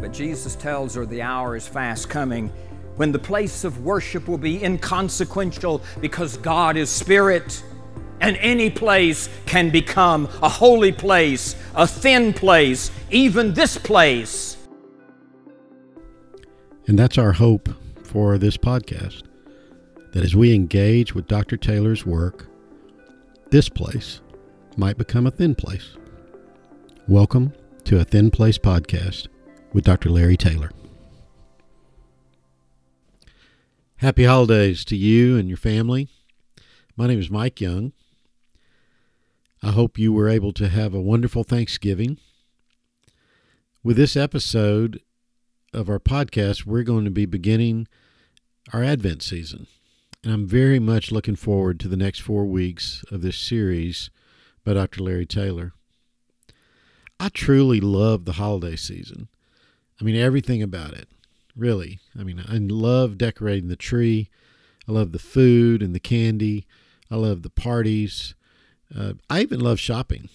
But Jesus tells her the hour is fast coming when the place of worship will be inconsequential because God is spirit. And any place can become a holy place, a thin place, even this place. And that's our hope for this podcast that as we engage with Dr. Taylor's work, this place might become a thin place. Welcome to a Thin Place podcast with Dr. Larry Taylor. Happy holidays to you and your family. My name is Mike Young. I hope you were able to have a wonderful Thanksgiving. With this episode of our podcast, we're going to be beginning our Advent season. And I'm very much looking forward to the next four weeks of this series by Dr. Larry Taylor. I truly love the holiday season. I mean, everything about it really. I mean, I love decorating the tree. I love the food and the candy. I love the parties. Uh, I even love shopping.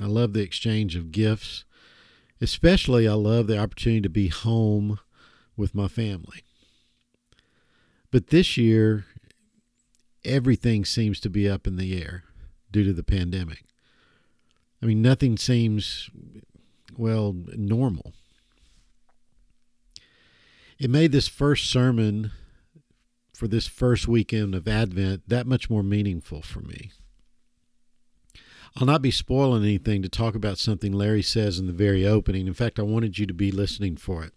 I love the exchange of gifts. Especially, I love the opportunity to be home with my family. But this year, everything seems to be up in the air due to the pandemic. I mean, nothing seems, well, normal it made this first sermon for this first weekend of Advent that much more meaningful for me. I'll not be spoiling anything to talk about something Larry says in the very opening. In fact, I wanted you to be listening for it.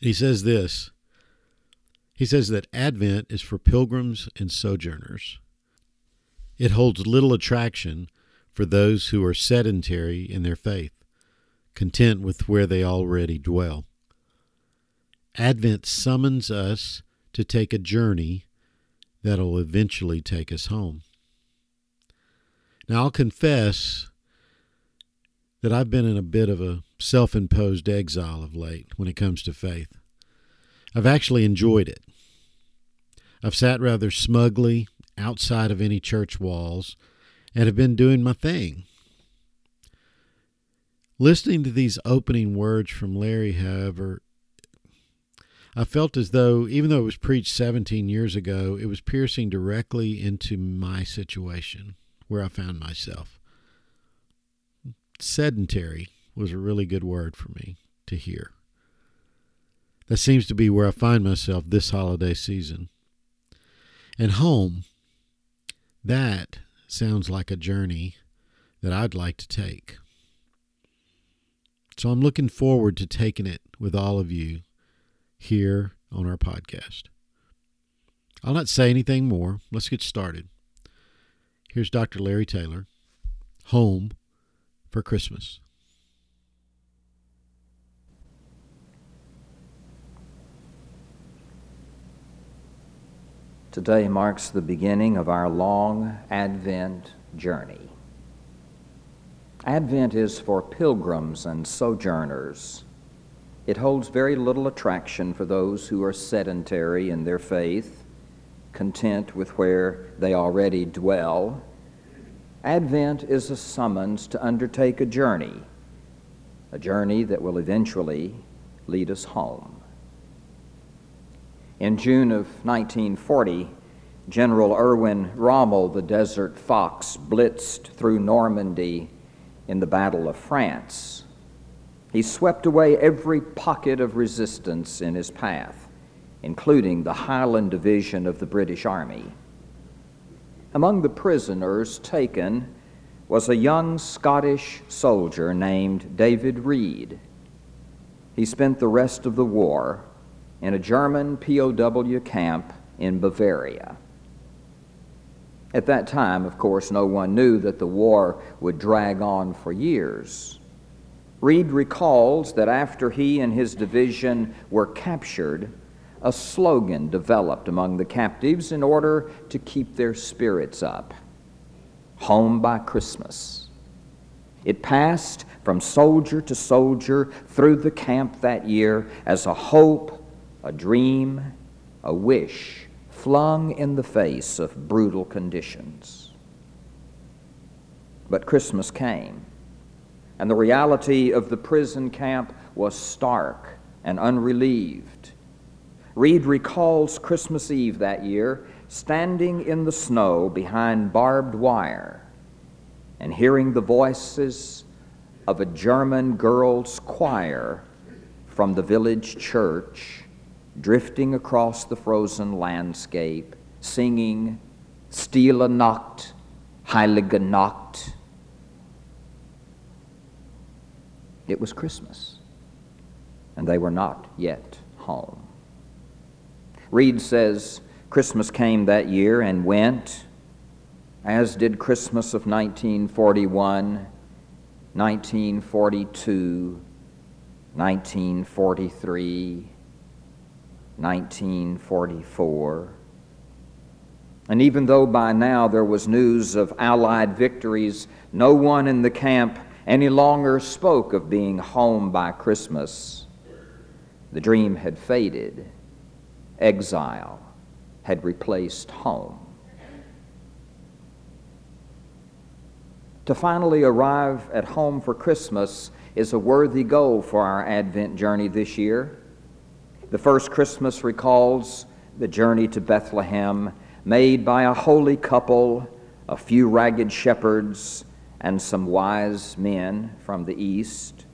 he says this He says that Advent is for pilgrims and sojourners. It holds little attraction for those who are sedentary in their faith, content with where they already dwell. Advent summons us to take a journey that'll eventually take us home. Now, I'll confess that I've been in a bit of a self imposed exile of late when it comes to faith. I've actually enjoyed it. I've sat rather smugly outside of any church walls and have been doing my thing. Listening to these opening words from Larry, however, I felt as though, even though it was preached 17 years ago, it was piercing directly into my situation where I found myself. Sedentary was a really good word for me to hear. That seems to be where I find myself this holiday season. And home, that sounds like a journey that I'd like to take. So I'm looking forward to taking it with all of you here on our podcast. I'll not say anything more. Let's get started. Here's Dr. Larry Taylor, Home for Christmas. Today marks the beginning of our long Advent journey. Advent is for pilgrims and sojourners it holds very little attraction for those who are sedentary in their faith, content with where they already dwell. Advent is a summons to undertake a journey, a journey that will eventually lead us home. In June of 1940, General Erwin Rommel, the Desert Fox, blitzed through Normandy in the Battle of France. He swept away every pocket of resistance in his path, including the Highland Division of the British Army. Among the prisoners taken was a young Scottish soldier named David Reed. He spent the rest of the war in a German POW camp in Bavaria. At that time, of course, no one knew that the war would drag on for years. Reed recalls that after he and his division were captured, a slogan developed among the captives in order to keep their spirits up Home by Christmas. It passed from soldier to soldier through the camp that year as a hope, a dream, a wish flung in the face of brutal conditions. But Christmas came and the reality of the prison camp was stark and unrelieved. Reed recalls Christmas Eve that year standing in the snow behind barbed wire and hearing the voices of a German girls' choir from the village church drifting across the frozen landscape, singing Stille Nacht, Heilige Nacht. It was Christmas, and they were not yet home. Reed says Christmas came that year and went, as did Christmas of 1941, 1942, 1943, 1944. And even though by now there was news of Allied victories, no one in the camp any longer spoke of being home by Christmas. The dream had faded, exile had replaced home. To finally arrive at home for Christmas is a worthy goal for our Advent journey this year. The first Christmas recalls the journey to Bethlehem made by a holy couple, a few ragged shepherds, and some wise men from the east.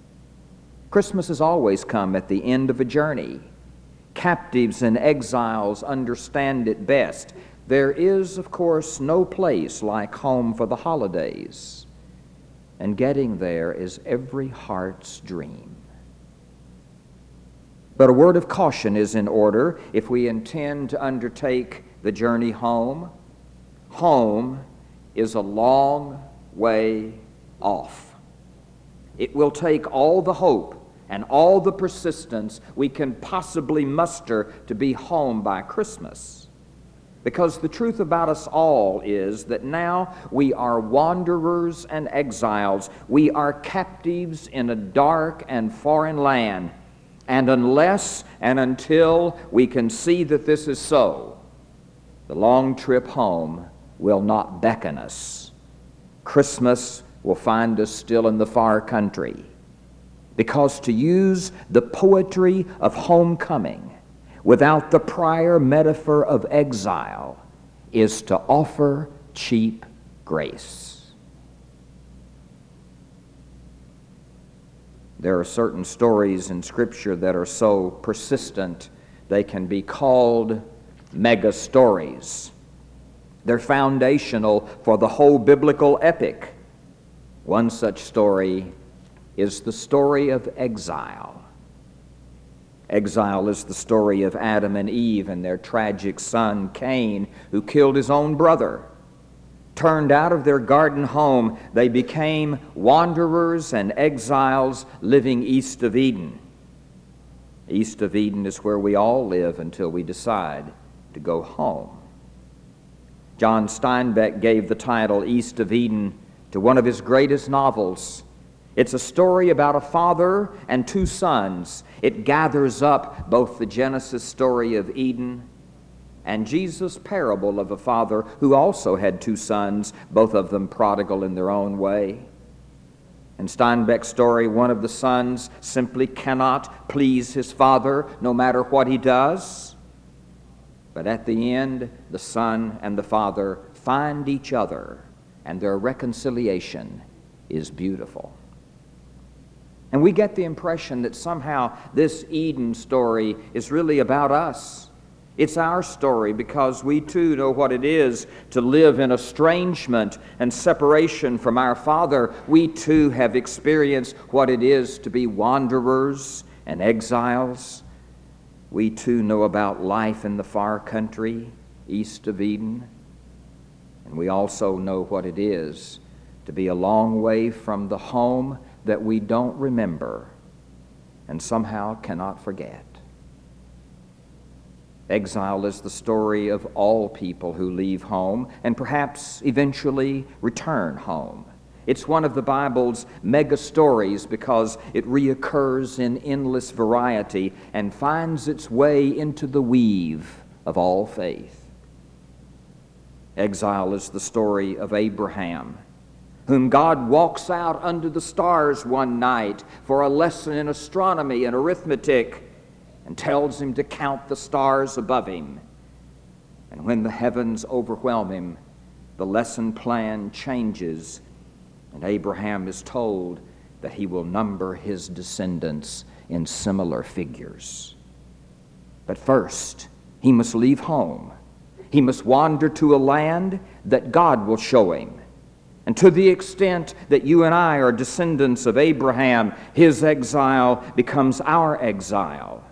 Christmas has always come at the end of a journey. Captives and exiles understand it best. There is, of course, no place like home for the holidays, and getting there is every heart's dream. But a word of caution is in order if we intend to undertake the journey home. Home is a long way off. It will take all the hope and all the persistence we can possibly muster to be home by Christmas. Because the truth about us all is that now we are wanderers and exiles. We are captives in a dark and foreign land. And unless and until we can see that this is so, the long trip home will not beckon us. Christmas will find us still in the far country. Because to use the poetry of homecoming without the prior metaphor of exile is to offer cheap grace. There are certain stories in Scripture that are so persistent they can be called mega stories. They're foundational for the whole biblical epic. One such story is the story of exile. Exile is the story of Adam and Eve and their tragic son Cain, who killed his own brother. Turned out of their garden home, they became wanderers and exiles living east of Eden. East of Eden is where we all live until we decide to go home. John Steinbeck gave the title East of Eden to one of his greatest novels, it's a story about a father and two sons. It gathers up both the Genesis story of Eden and Jesus' parable of a father who also had two sons, both of them prodigal in their own way. In Steinbeck's story, one of the sons simply cannot please his father no matter what he does. But at the end, the son and the father find each other, and their reconciliation is beautiful. And we get the impression that somehow this Eden story is really about us. It's our story because we too know what it is to live in estrangement and separation from our Father. We too have experienced what it is to be wanderers and exiles. We too know about life in the far country east of Eden. And we also know what it is to be a long way from the home that we don't remember and somehow cannot forget. Exile is the story of all people who leave home and perhaps eventually return home. It's one of the Bible's mega stories because it reoccurs in endless variety and finds its way into the weave of all faith. Exile is the story of Abraham whom God walks out under the stars one night for a lesson in astronomy and arithmetic and tells him to count the stars above him. And when the heavens overwhelm him, the lesson plan changes, and Abraham is told that he will number his descendants in similar figures. But first, he must leave home. He must wander to a land that God will show him. And to the extent that you and I are descendants of Abraham, his exile becomes our exile.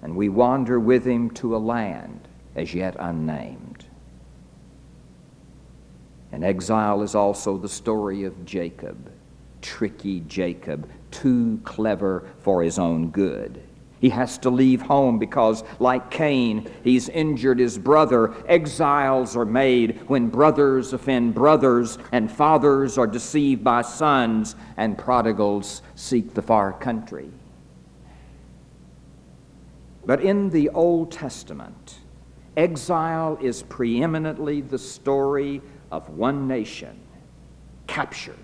And we wander with him to a land as yet unnamed. And exile is also the story of Jacob, tricky Jacob, too clever for his own good. He has to leave home because, like Cain, he's injured his brother. Exiles are made when brothers offend brothers, and fathers are deceived by sons, and prodigals seek the far country. But in the Old Testament, exile is preeminently the story of one nation captured,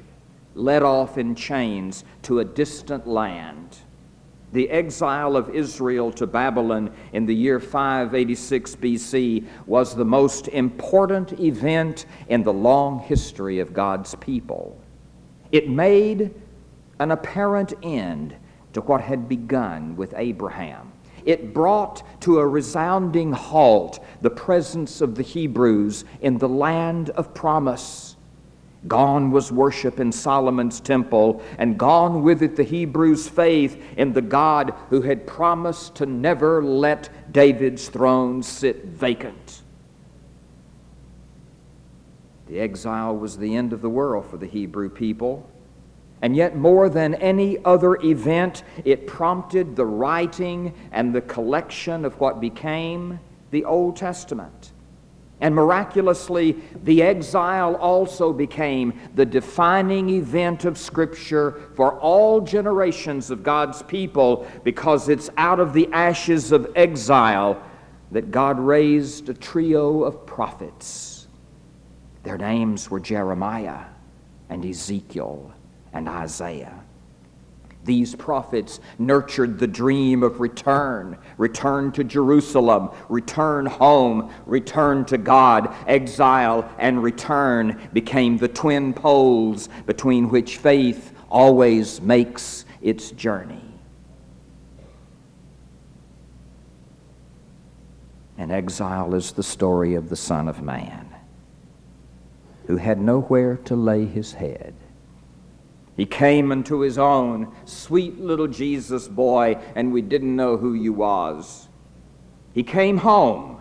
led off in chains to a distant land the exile of Israel to Babylon in the year 586 BC was the most important event in the long history of God's people. It made an apparent end to what had begun with Abraham. It brought to a resounding halt the presence of the Hebrews in the land of promise. Gone was worship in Solomon's temple, and gone with it the Hebrews' faith in the God who had promised to never let David's throne sit vacant. The exile was the end of the world for the Hebrew people. And yet, more than any other event, it prompted the writing and the collection of what became the Old Testament. And miraculously, the exile also became the defining event of Scripture for all generations of God's people because it's out of the ashes of exile that God raised a trio of prophets. Their names were Jeremiah and Ezekiel and Isaiah. These prophets nurtured the dream of return, return to Jerusalem, return home, return to God. Exile and return became the twin poles between which faith always makes its journey. And exile is the story of the Son of Man, who had nowhere to lay his head he came unto his own, sweet little Jesus boy, and we didn't know who you was. He came home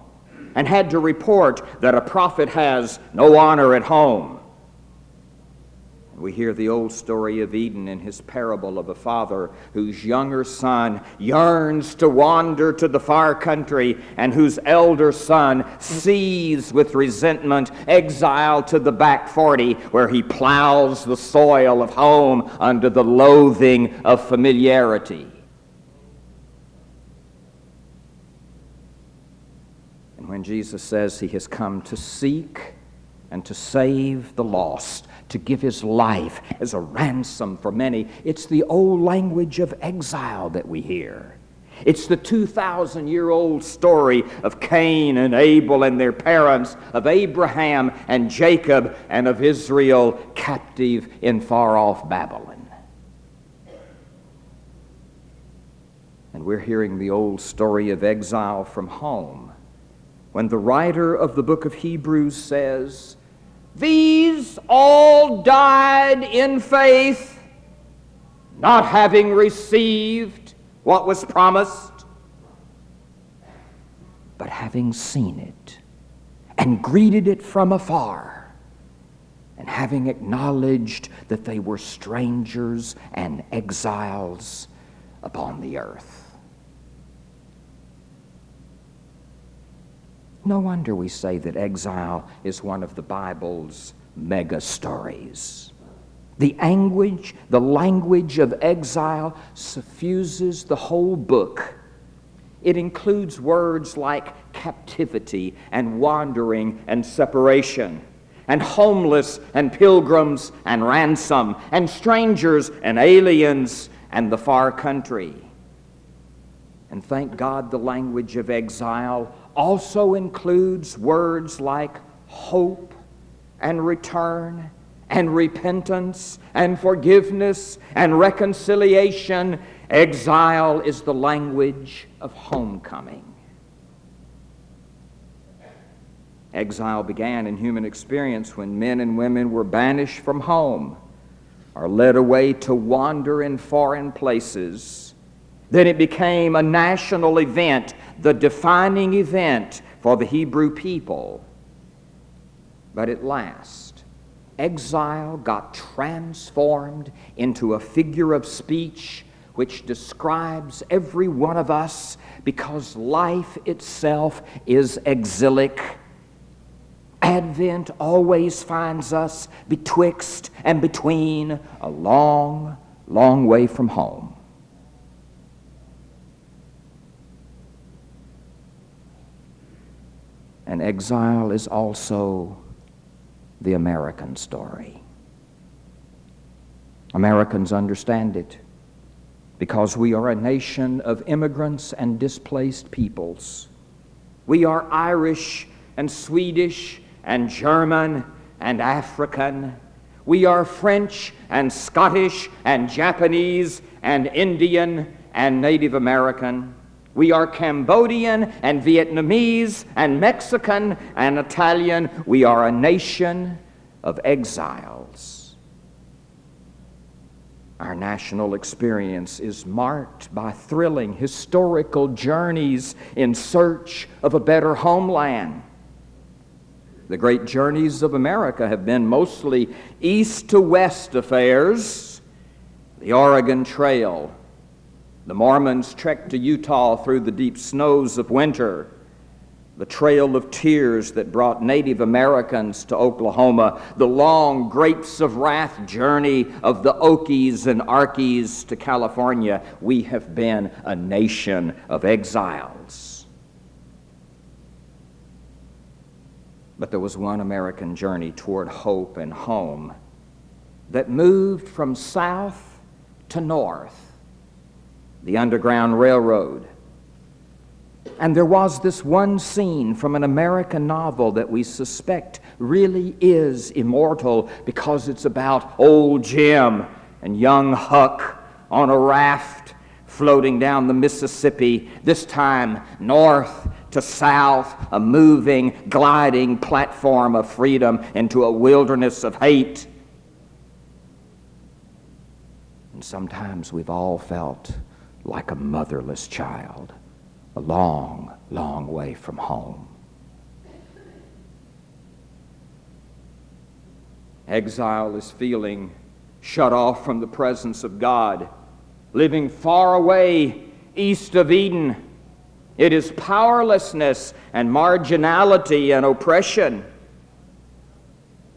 and had to report that a prophet has no honor at home. We hear the old story of Eden in his parable of a father whose younger son yearns to wander to the far country and whose elder son sees with resentment exile to the back 40 where he plows the soil of home under the loathing of familiarity. And when Jesus says he has come to seek and to save the lost, to give his life as a ransom for many. It's the old language of exile that we hear. It's the 2,000 year old story of Cain and Abel and their parents, of Abraham and Jacob, and of Israel captive in far off Babylon. And we're hearing the old story of exile from home when the writer of the book of Hebrews says, these all died in faith, not having received what was promised, but having seen it and greeted it from afar, and having acknowledged that they were strangers and exiles upon the earth. No wonder we say that exile is one of the Bible's mega stories. The anguish, the language of exile suffuses the whole book. It includes words like captivity and wandering and separation. and homeless and pilgrims and ransom and strangers and aliens and the far country. And thank God the language of exile also includes words like hope and return and repentance and forgiveness and reconciliation. Exile is the language of homecoming. Exile began in human experience when men and women were banished from home or led away to wander in foreign places. Then it became a national event, the defining event for the Hebrew people. But at last, exile got transformed into a figure of speech which describes every one of us because life itself is exilic Advent always finds us betwixt and between a long, long way from home. And exile is also the American story. Americans understand it because we are a nation of immigrants and displaced peoples. We are Irish and Swedish and German and African. We are French and Scottish and Japanese and Indian and Native American. We are Cambodian and Vietnamese and Mexican and Italian. We are a nation of exiles. Our national experience is marked by thrilling historical journeys in search of a better homeland. The great journeys of America have been mostly east to west affairs. The Oregon Trail. The Mormons trekked to Utah through the deep snows of winter. The Trail of Tears that brought Native Americans to Oklahoma. The long Grapes of Wrath journey of the Okies and Arkies to California. We have been a nation of exiles. But there was one American journey toward hope and home that moved from south to north the Underground Railroad. And there was this one scene from an American novel that we suspect really is immortal because it's about old Jim and young Huck on a raft floating down the Mississippi, this time north to south, a moving, gliding platform of freedom into a wilderness of hate. And sometimes we've all felt like a motherless child, a long, long way from home. Exile is feeling shut off from the presence of God, living far away east of Eden it is powerlessness and marginality and oppression.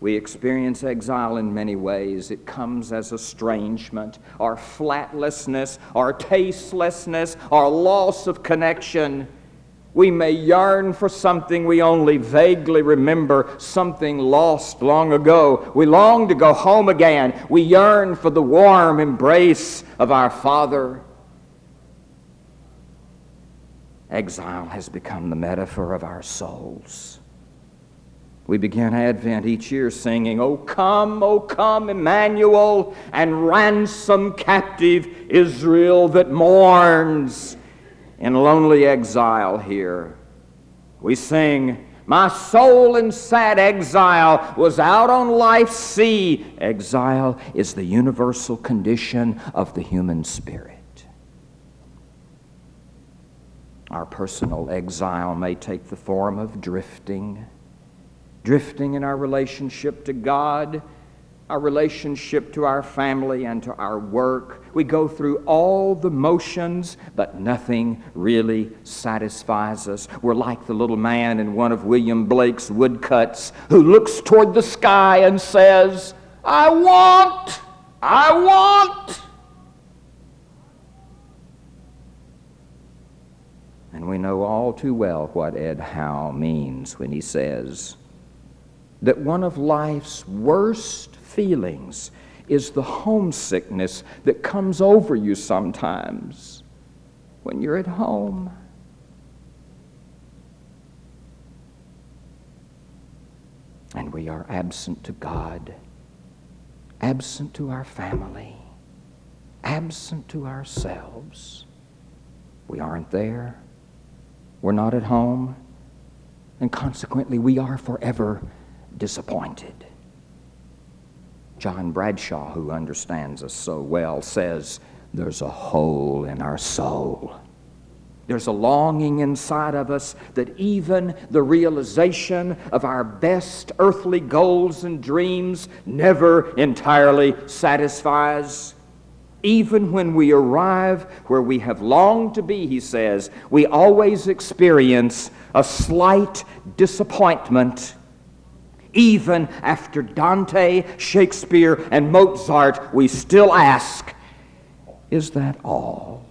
We experience exile in many ways. It comes as estrangement, our flatlessness, our tastelessness, our loss of connection. We may yearn for something we only vaguely remember, something lost long ago. We long to go home again. We yearn for the warm embrace of our Father. Exile has become the metaphor of our souls. We begin Advent each year singing, O come, O come, Emmanuel, and ransom captive Israel that mourns in lonely exile here. We sing, My soul in sad exile was out on life's sea. Exile is the universal condition of the human spirit. Our personal exile may take the form of drifting, drifting in our relationship to God, our relationship to our family, and to our work. We go through all the motions, but nothing really satisfies us. We're like the little man in one of William Blake's woodcuts who looks toward the sky and says, I want, I want. And we know all too well what Ed Howe means when he says, that one of life's worst feelings is the homesickness that comes over you sometimes when you're at home. And we are absent to God, absent to our family, absent to ourselves. We aren't there. We're not at home. And consequently, we are forever disappointed. John Bradshaw, who understands us so well, says there's a hole in our soul. There's a longing inside of us that even the realization of our best earthly goals and dreams never entirely satisfies. Even when we arrive where we have longed to be, he says, we always experience a slight disappointment even after Dante, Shakespeare, and Mozart, we still ask, is that all?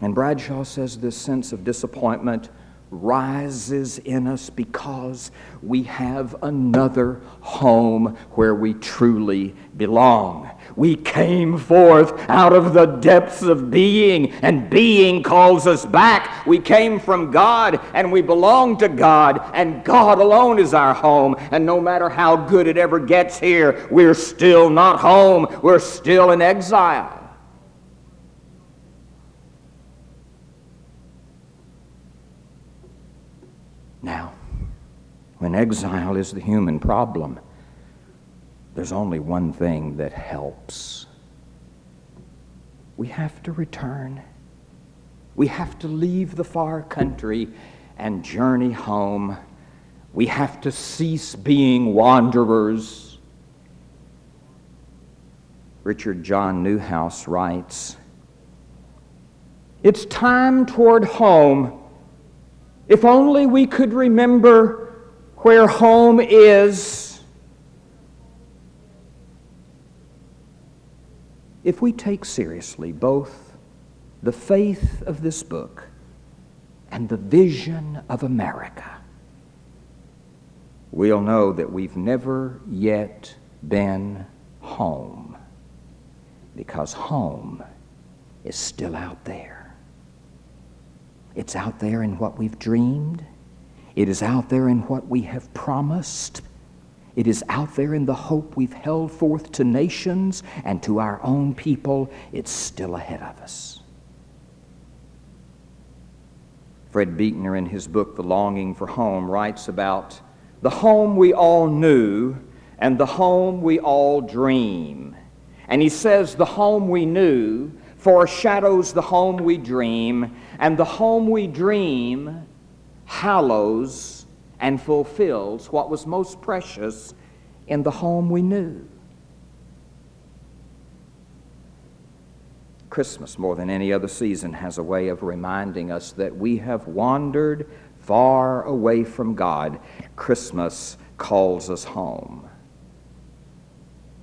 And Bradshaw says this sense of disappointment rises in us because we have another home where we truly belong. We came forth out of the depths of being, and being calls us back. We came from God, and we belong to God, and God alone is our home. And no matter how good it ever gets here, we're still not home. We're still in exile. Now, when exile is the human problem, there's only one thing that helps. We have to return. We have to leave the far country and journey home. We have to cease being wanderers. Richard John Neuhaus writes It's time toward home. If only we could remember where home is if we take seriously both the faith of this book and the vision of America, we'll know that we've never yet been home because home is still out there. It's out there in what we've dreamed. It is out there in what we have promised. It is out there in the hope we've held forth to nations and to our own people. It's still ahead of us. Fred Buechner, in his book, The Longing for Home, writes about the home we all knew and the home we all dream. And he says the home we knew foreshadows the home we dream, and the home we dream hallows and fulfills what was most precious in the home we knew. Christmas, more than any other season, has a way of reminding us that we have wandered far away from God. Christmas calls us home.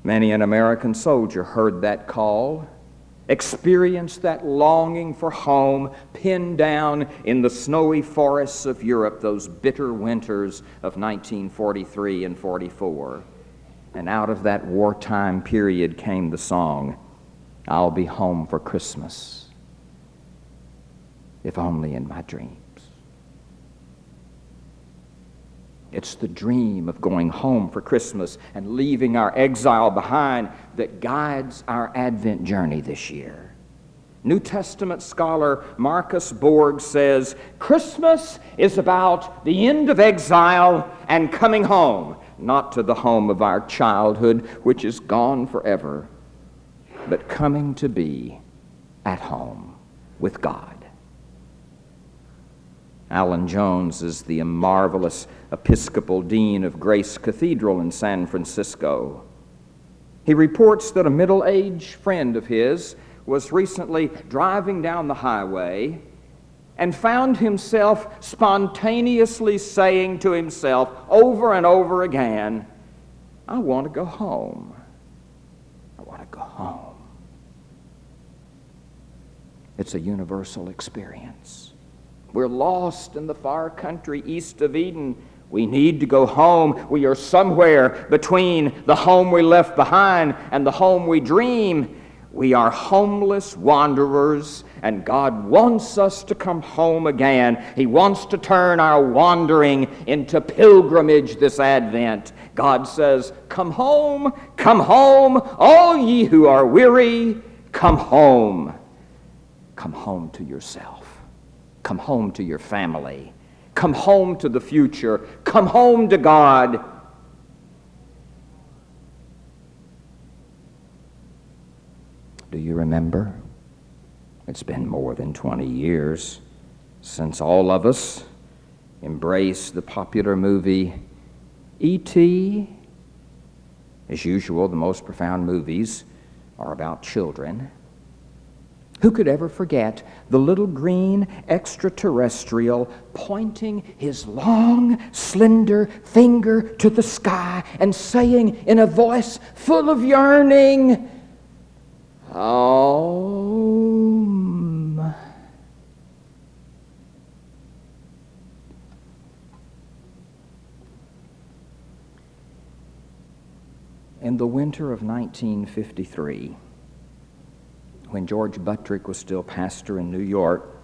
Many an American soldier heard that call experienced that longing for home pinned down in the snowy forests of Europe those bitter winters of 1943 and 44. And out of that wartime period came the song, I'll be home for Christmas, if only in my dreams. It's the dream of going home for Christmas and leaving our exile behind that guides our Advent journey this year. New Testament scholar Marcus Borg says Christmas is about the end of exile and coming home, not to the home of our childhood, which is gone forever, but coming to be at home with God. Alan Jones is the marvelous Episcopal Dean of Grace Cathedral in San Francisco. He reports that a middle aged friend of his was recently driving down the highway and found himself spontaneously saying to himself over and over again, I want to go home. I want to go home. It's a universal experience. We're lost in the far country east of Eden. We need to go home. We are somewhere between the home we left behind and the home we dream. We are homeless wanderers, and God wants us to come home again. He wants to turn our wandering into pilgrimage this Advent. God says, Come home, come home, all ye who are weary, come home. Come home to yourself. Come home to your family. Come home to the future. Come home to God. Do you remember? It's been more than 20 years since all of us embraced the popular movie E.T. As usual, the most profound movies are about children. Who could ever forget the little green extraterrestrial pointing his long, slender finger to the sky and saying in a voice full of yearning, Om. In the winter of 1953, when George Buttrick was still pastor in New York,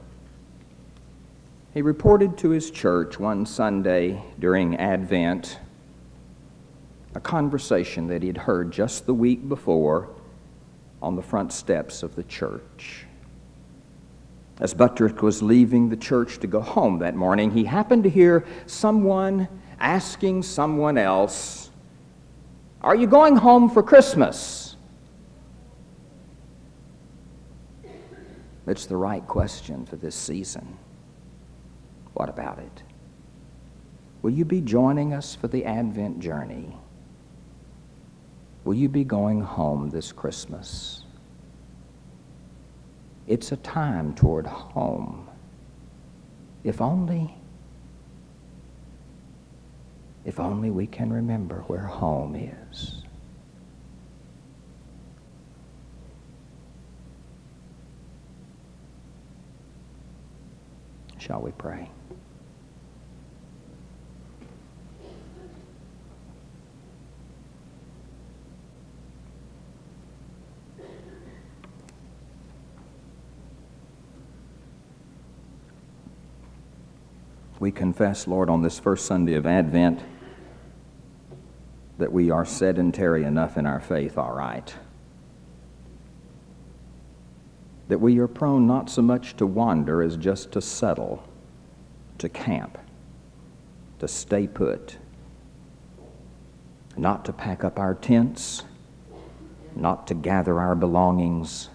he reported to his church one Sunday during Advent a conversation that he had heard just the week before on the front steps of the church. As Buttrick was leaving the church to go home that morning, he happened to hear someone asking someone else, Are you going home for Christmas? It's the right question for this season. What about it? Will you be joining us for the Advent journey? Will you be going home this Christmas? It's a time toward home. If only, if only we can remember where home is. Shall we pray? We confess, Lord, on this first Sunday of Advent that we are sedentary enough in our faith, all right that we are prone not so much to wander as just to settle, to camp, to stay put, not to pack up our tents, not to gather our belongings,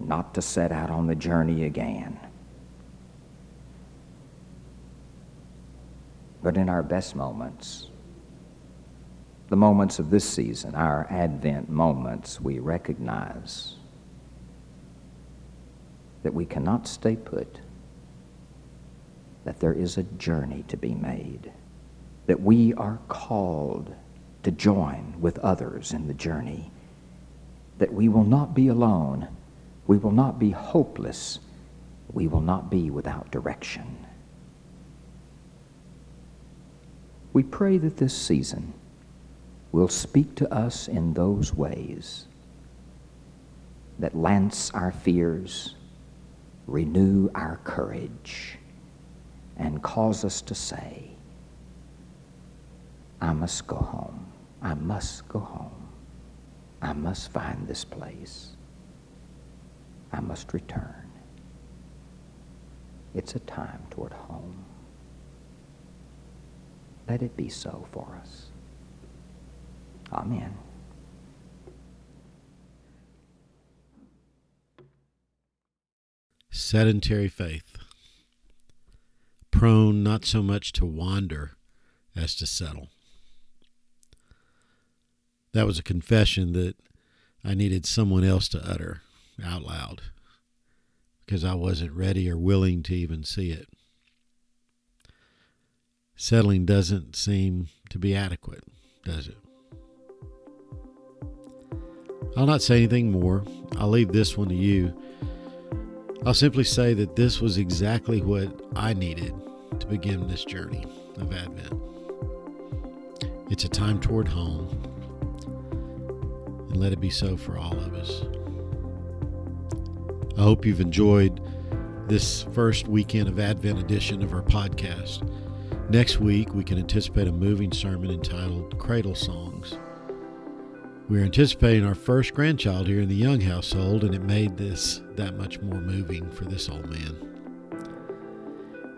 not to set out on the journey again. But in our best moments, the moments of this season, our Advent moments, we recognize that we cannot stay put, that there is a journey to be made, that we are called to join with others in the journey, that we will not be alone, we will not be hopeless, we will not be without direction. We pray that this season will speak to us in those ways that lance our fears renew our courage and cause us to say, I must go home. I must go home. I must find this place. I must return. It's a time toward home. Let it be so for us. Amen. Sedentary faith, prone not so much to wander as to settle. That was a confession that I needed someone else to utter out loud because I wasn't ready or willing to even see it. Settling doesn't seem to be adequate, does it? I'll not say anything more. I'll leave this one to you I'll simply say that this was exactly what I needed to begin this journey of Advent. It's a time toward home, and let it be so for all of us. I hope you've enjoyed this first weekend of Advent edition of our podcast. Next week, we can anticipate a moving sermon entitled Cradle Songs. We're anticipating our first grandchild here in the Young household, and it made this that much more moving for this old man.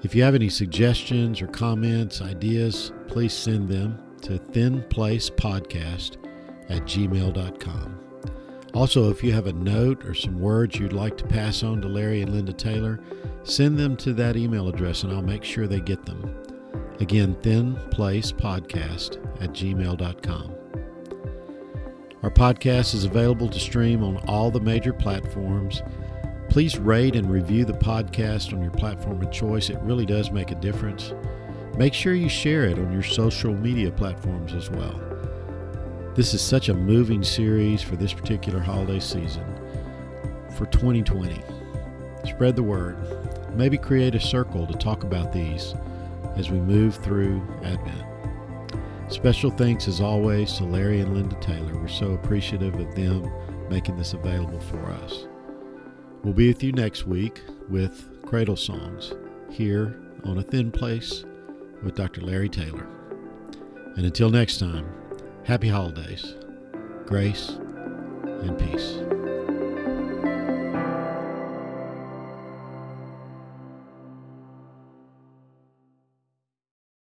If you have any suggestions or comments, ideas, please send them to thinplacepodcast at gmail.com. Also, if you have a note or some words you'd like to pass on to Larry and Linda Taylor, send them to that email address and I'll make sure they get them. Again, thinplacepodcast at gmail.com. Our podcast is available to stream on all the major platforms. Please rate and review the podcast on your platform of choice. It really does make a difference. Make sure you share it on your social media platforms as well. This is such a moving series for this particular holiday season for 2020. Spread the word. Maybe create a circle to talk about these as we move through Advent. Special thanks, as always, to Larry and Linda Taylor. We're so appreciative of them making this available for us. We'll be with you next week with Cradle Songs here on A Thin Place with Dr. Larry Taylor. And until next time, Happy holidays, grace, and peace.